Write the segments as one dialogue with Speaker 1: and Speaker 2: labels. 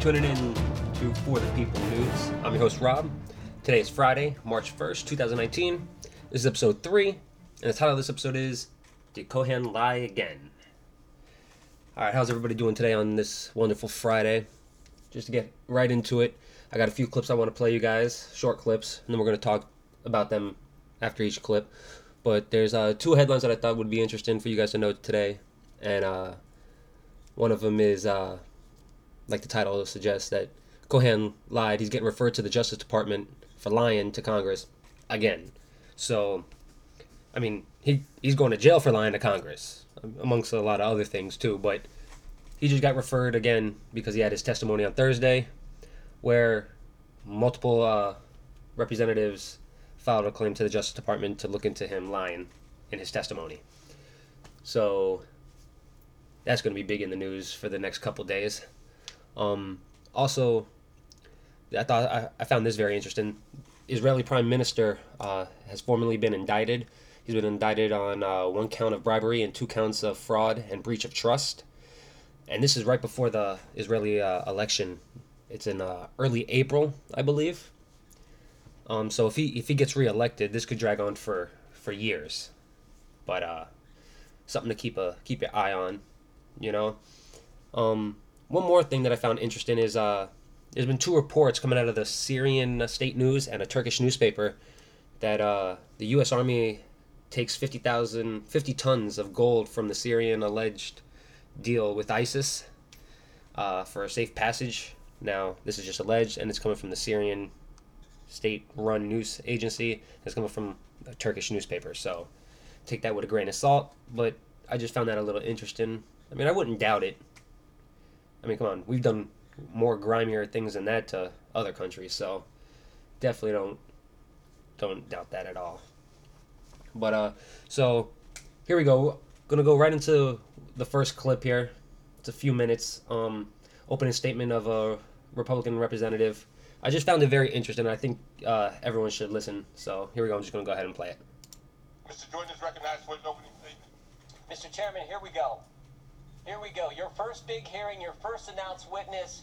Speaker 1: Tuning in to For the People News. I'm your host, Rob. Today is Friday, March 1st, 2019. This is episode 3, and the title of this episode is Did Cohen Lie Again? Alright, how's everybody doing today on this wonderful Friday? Just to get right into it, I got a few clips I want to play you guys, short clips, and then we're going to talk about them after each clip. But there's uh, two headlines that I thought would be interesting for you guys to know today, and uh, one of them is, uh, like the title suggests, that Cohen lied. He's getting referred to the Justice Department for lying to Congress again. So, I mean, he he's going to jail for lying to Congress, amongst a lot of other things too. But he just got referred again because he had his testimony on Thursday, where multiple uh, representatives filed a claim to the Justice Department to look into him lying in his testimony. So that's going to be big in the news for the next couple days. Um, also, I thought I, I found this very interesting. Israeli Prime Minister uh, has formally been indicted. He's been indicted on uh, one count of bribery and two counts of fraud and breach of trust. And this is right before the Israeli uh, election. It's in uh, early April, I believe. Um, so if he if he gets reelected, this could drag on for for years. But uh, something to keep a keep your eye on, you know. Um, one more thing that I found interesting is uh, there's been two reports coming out of the Syrian state news and a Turkish newspaper that uh, the U.S. Army takes 50,000, 50 tons of gold from the Syrian alleged deal with ISIS uh, for a safe passage. Now, this is just alleged, and it's coming from the Syrian state-run news agency. It's coming from a Turkish newspaper, so take that with a grain of salt. But I just found that a little interesting. I mean, I wouldn't doubt it. I mean, come on, we've done more grimier things than that to other countries, so definitely don't don't doubt that at all. But uh, so here we go. Gonna go right into the first clip here. It's a few minutes. Um, opening statement of a Republican representative. I just found it very interesting. I think uh, everyone should listen. So here we go. I'm just gonna go ahead and play it.
Speaker 2: Mr. Jordan is recognized for his opening statement.
Speaker 3: Mr. Chairman, here we go. Here we go. Your first big hearing, your first announced witness,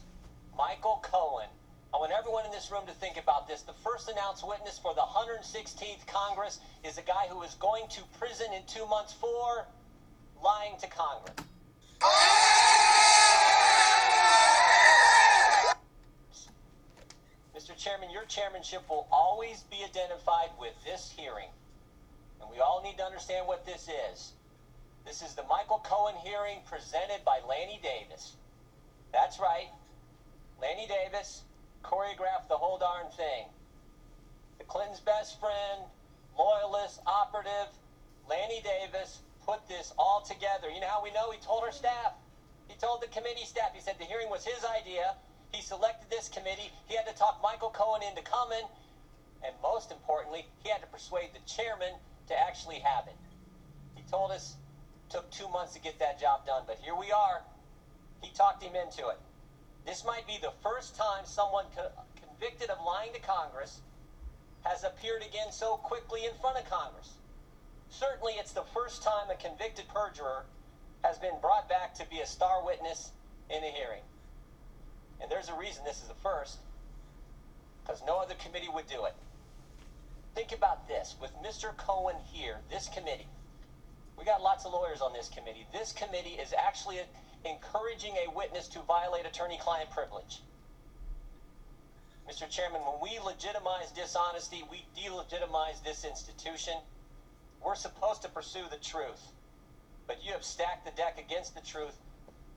Speaker 3: Michael Cohen. I want everyone in this room to think about this. The first announced witness for the 116th Congress is a guy who is going to prison in two months for lying to Congress. Mr. Chairman, your chairmanship will always be identified with this hearing. And we all need to understand what this is. This is the Michael Cohen hearing presented by Lanny Davis. That's right. Lanny Davis choreographed the whole darn thing. The Clinton's best friend, loyalist, operative, Lanny Davis put this all together. You know how we know? He told our staff. He told the committee staff. He said the hearing was his idea. He selected this committee. He had to talk Michael Cohen into coming. And most importantly, he had to persuade the chairman to actually have it. He told us took two months to get that job done, but here we are. He talked him into it. This might be the first time someone co- convicted of lying to Congress has appeared again so quickly in front of Congress. Certainly, it's the first time a convicted perjurer has been brought back to be a star witness in a hearing. And there's a reason this is the first, because no other committee would do it. Think about this with Mr. Cohen here, this committee. We got lots of lawyers on this committee. This committee is actually encouraging a witness to violate attorney client privilege. Mr. Chairman, when we legitimize dishonesty, we delegitimize this institution. We're supposed to pursue the truth. But you have stacked the deck against the truth.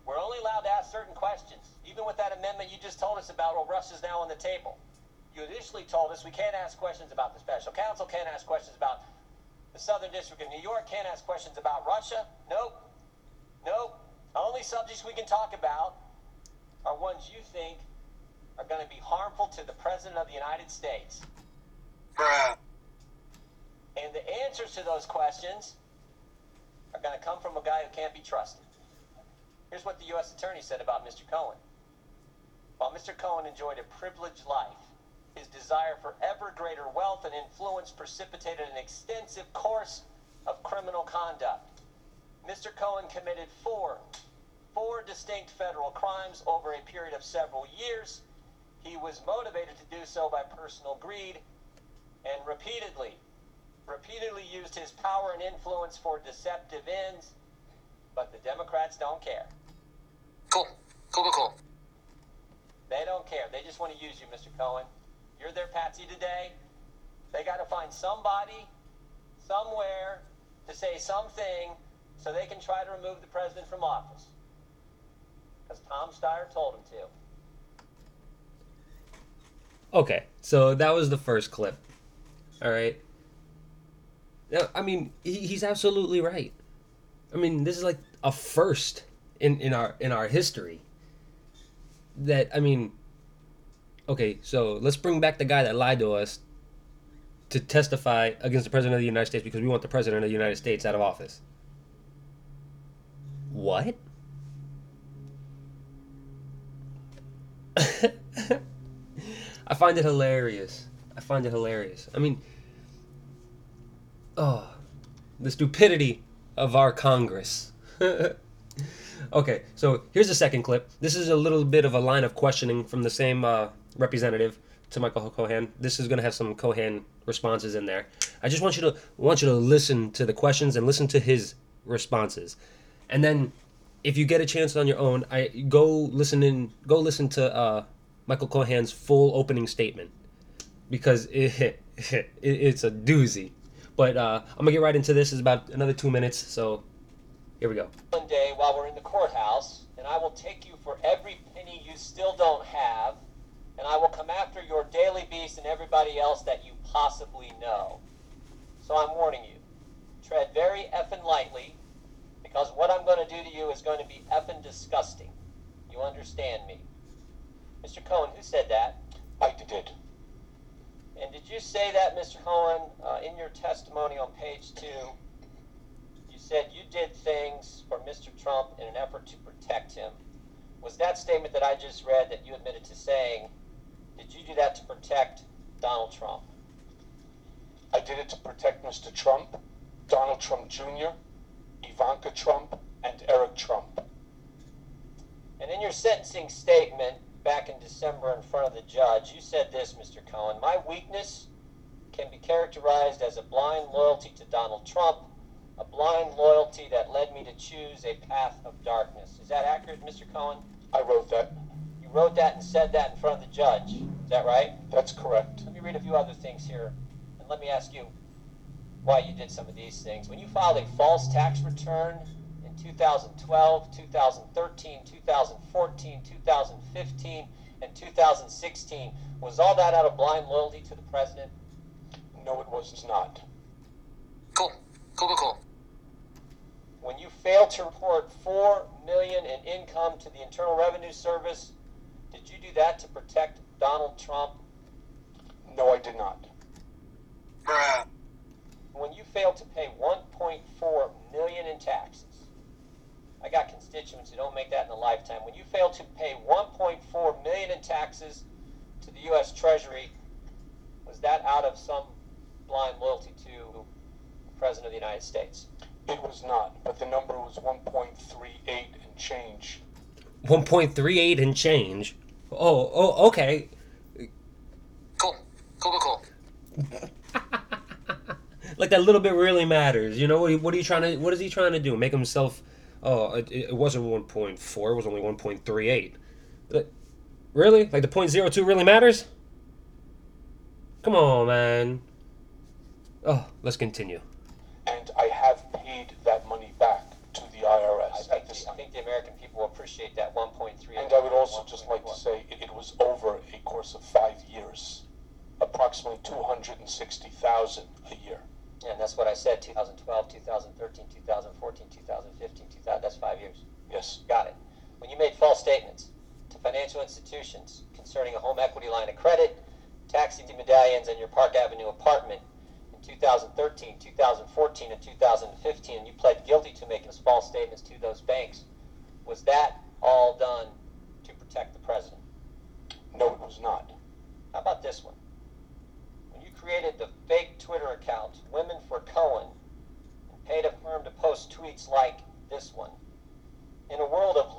Speaker 3: We're only allowed to ask certain questions. Even with that amendment you just told us about, well, Russia's now on the table. You initially told us we can't ask questions about the special counsel, can't ask questions about the Southern District of New York, can't ask questions about Russia. Nope. Nope. The only subjects we can talk about are ones you think are going to be harmful to the President of the United States.
Speaker 2: Bruh.
Speaker 3: And the answers to those questions are going to come from a guy who can't be trusted. Here's what the U.S. Attorney said about Mr. Cohen. While Mr. Cohen enjoyed a privileged life, his desire for ever greater wealth and influence precipitated an extensive course of criminal conduct. Mr. Cohen committed four four distinct federal crimes over a period of several years. He was motivated to do so by personal greed and repeatedly, repeatedly used his power and influence for deceptive ends. But the Democrats don't care.
Speaker 4: Cool. Cool, cool, cool.
Speaker 3: They don't care. They just want to use you, Mr. Cohen. You're their patsy today. They got to find somebody, somewhere, to say something so they can try to remove the president from office. Because Tom Steyer told him to.
Speaker 1: Okay, so that was the first clip. All right. Yeah, I mean, he, he's absolutely right. I mean, this is like a first in, in our in our history. That I mean, okay, so let's bring back the guy that lied to us to testify against the president of the United States because we want the president of the United States out of office. What? I find it hilarious. I find it hilarious. I mean, oh, the stupidity of our Congress. okay, so here's the second clip. This is a little bit of a line of questioning from the same uh, representative to Michael Cohen. This is going to have some Cohen responses in there. I just want you to want you to listen to the questions and listen to his responses, and then if you get a chance on your own, I go listen in go listen to uh, Michael Cohen's full opening statement because it, it it's a doozy. But uh, I'm gonna get right into this. It's about another two minutes, so here we go.
Speaker 3: One day while we're in the courthouse, and I will take you for every penny you still don't have, and I will come after your daily beast and everybody else that you possibly know. So I'm warning you. Tread very effing lightly, because what I'm going to do to you is going to be effing disgusting. You understand me? Mr. Cohen, who said that?
Speaker 2: I did.
Speaker 3: And did you say that, Mr. Cohen, uh, in your testimony on page two? You said you did things for Mr. Trump in an effort to protect him. Was that statement that I just read that you admitted to saying, did you do that to protect Donald Trump?
Speaker 2: I did it to protect Mr. Trump, Donald Trump Jr., Ivanka Trump, and Eric Trump.
Speaker 3: And in your sentencing statement back in December in front of the judge, you said this, Mr. Cohen My weakness can be characterized as a blind loyalty to Donald Trump, a blind loyalty that led me to choose a path of darkness. Is that accurate, Mr. Cohen?
Speaker 2: I wrote that.
Speaker 3: You wrote that and said that in front of the judge. Is that right?
Speaker 2: That's correct.
Speaker 3: Let me read a few other things here, and let me ask you why you did some of these things. When you filed a false tax return in 2012, 2013, 2014, 2015, and 2016, was all that out of blind loyalty to the president?
Speaker 2: No, it was not.
Speaker 4: Cool. Cool, cool, cool.
Speaker 3: When you failed to report 4 million in income to the Internal Revenue Service, did you do that to protect Donald Trump?
Speaker 2: No, I did not.
Speaker 5: Bruh.
Speaker 3: when you fail to pay 1.4 million in taxes i got constituents who don't make that in a lifetime when you fail to pay 1.4 million in taxes to the u.s treasury was that out of some blind loyalty to the president of the united states
Speaker 2: It was not, but the number was 1.38 and change.
Speaker 1: 1.38 and change. Oh, oh, okay.
Speaker 4: Cool. Cool, cool, cool.
Speaker 1: Like that little bit really matters. You know what? What are you trying to? What is he trying to do? Make himself? Oh, it, it wasn't 1.4. It was only 1.38. Really? Like the .02 really matters? Come on, man. Oh, let's continue.
Speaker 3: Appreciate that 1.3.
Speaker 2: And I would also just like to say it, it was over a course of five years, approximately 260,000 a year.
Speaker 3: And that's what I said 2012, 2013, 2014, 2015, 2000. That's five years.
Speaker 2: Yes,
Speaker 3: Got it. When you made false statements to financial institutions concerning a home equity line of credit, taxi medallions, and your Park Avenue apartment in 2013, 2014, and 2015, and you pled guilty to making false statements to those banks, was that all done to protect the president?
Speaker 2: no, it was not.
Speaker 3: How about this one? When you created the fake Twitter account, Women for Cohen, and paid a firm to post tweets like this one. In a world of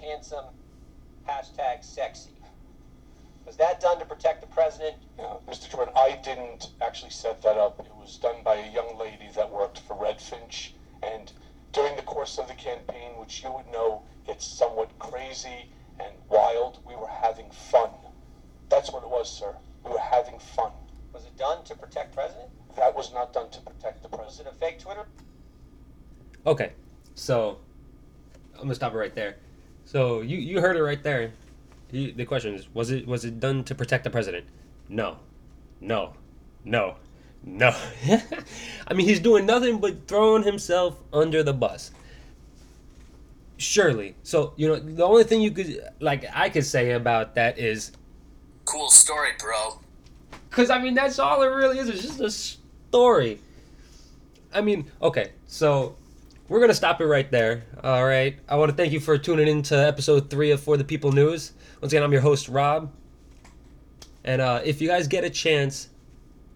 Speaker 3: handsome, hashtag sexy. Was that done to protect the president?
Speaker 2: Yeah, Mr. Jordan, I didn't actually set that up. It was done by a young lady that worked for Red Finch. And during the course of the campaign, which you would know gets somewhat crazy and wild, we were having fun. That's what it was, sir. We were having fun.
Speaker 3: Was it done to protect president?
Speaker 2: That was not done to protect the president.
Speaker 3: Was
Speaker 2: president.
Speaker 3: it a fake Twitter?
Speaker 1: Okay, so I'm gonna stop it right there. So you you heard it right there. The question is, was it was it done to protect the president? No, no, no, no. I mean, he's doing nothing but throwing himself under the bus. Surely. So you know, the only thing you could like I could say about that is
Speaker 4: Cool story, bro.
Speaker 1: Because, I mean, that's all it really is. It's just a story. I mean, okay, so we're going to stop it right there. All right. I want to thank you for tuning in to episode three of For the People News. Once again, I'm your host, Rob. And uh, if you guys get a chance,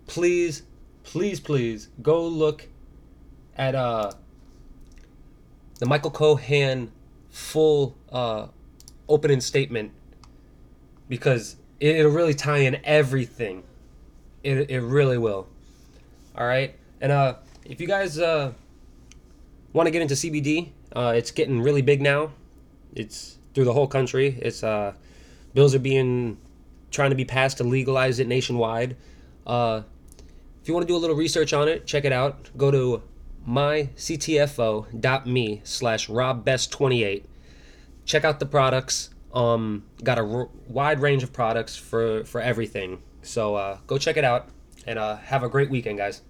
Speaker 1: please, please, please go look at uh, the Michael Cohen full uh, opening statement because it, it'll really tie in everything. It, it really will. All right. And uh, if you guys uh, want to get into CBD, uh, it's getting really big now. It's through the whole country. It's uh, bills are being trying to be passed to legalize it nationwide. Uh, if you want to do a little research on it, check it out. Go to myctfo.me slash robbest28. Check out the products. Um, got a r- wide range of products for for everything. So uh, go check it out and uh, have a great weekend, guys.